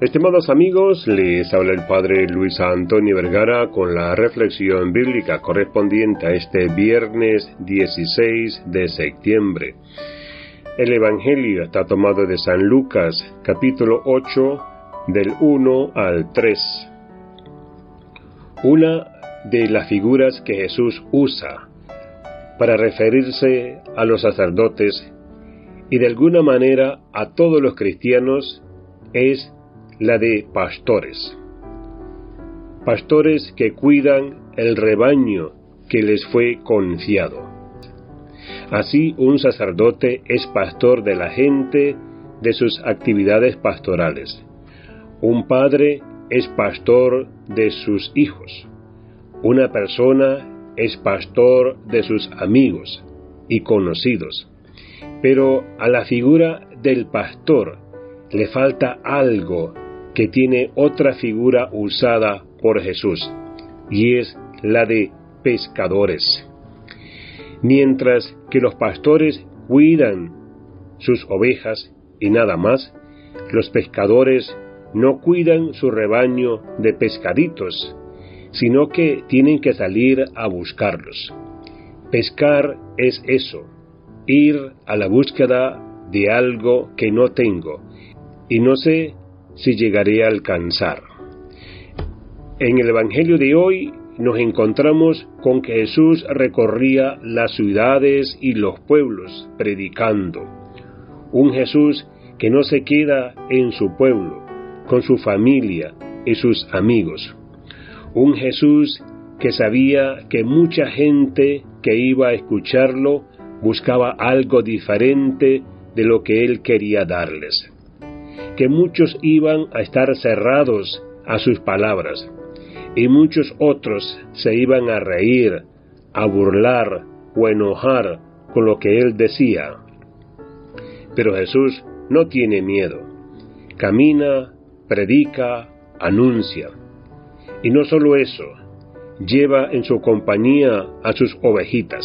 Estimados amigos, les habla el Padre Luis Antonio Vergara con la reflexión bíblica correspondiente a este viernes 16 de septiembre. El Evangelio está tomado de San Lucas, capítulo 8, del 1 al 3. Una de las figuras que Jesús usa para referirse a los sacerdotes y de alguna manera a todos los cristianos es la de pastores. Pastores que cuidan el rebaño que les fue confiado. Así un sacerdote es pastor de la gente de sus actividades pastorales. Un padre es pastor de sus hijos. Una persona es pastor de sus amigos y conocidos. Pero a la figura del pastor le falta algo que tiene otra figura usada por Jesús, y es la de pescadores. Mientras que los pastores cuidan sus ovejas y nada más, los pescadores no cuidan su rebaño de pescaditos, sino que tienen que salir a buscarlos. Pescar es eso, ir a la búsqueda de algo que no tengo y no sé si llegaré a alcanzar. En el Evangelio de hoy nos encontramos con que Jesús recorría las ciudades y los pueblos predicando. Un Jesús que no se queda en su pueblo, con su familia y sus amigos. Un Jesús que sabía que mucha gente que iba a escucharlo buscaba algo diferente de lo que él quería darles que muchos iban a estar cerrados a sus palabras, y muchos otros se iban a reír, a burlar o enojar con lo que él decía. Pero Jesús no tiene miedo. Camina, predica, anuncia. Y no solo eso, lleva en su compañía a sus ovejitas.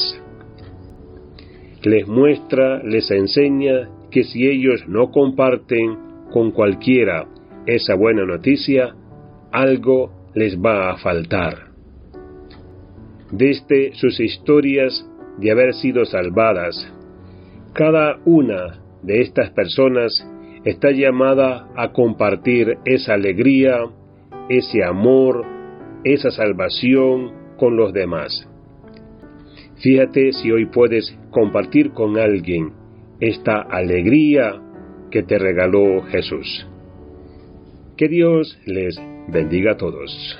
Les muestra, les enseña que si ellos no comparten con cualquiera esa buena noticia, algo les va a faltar. Desde sus historias de haber sido salvadas, cada una de estas personas está llamada a compartir esa alegría, ese amor, esa salvación con los demás. Fíjate si hoy puedes compartir con alguien esta alegría que te regaló Jesús. Que Dios les bendiga a todos.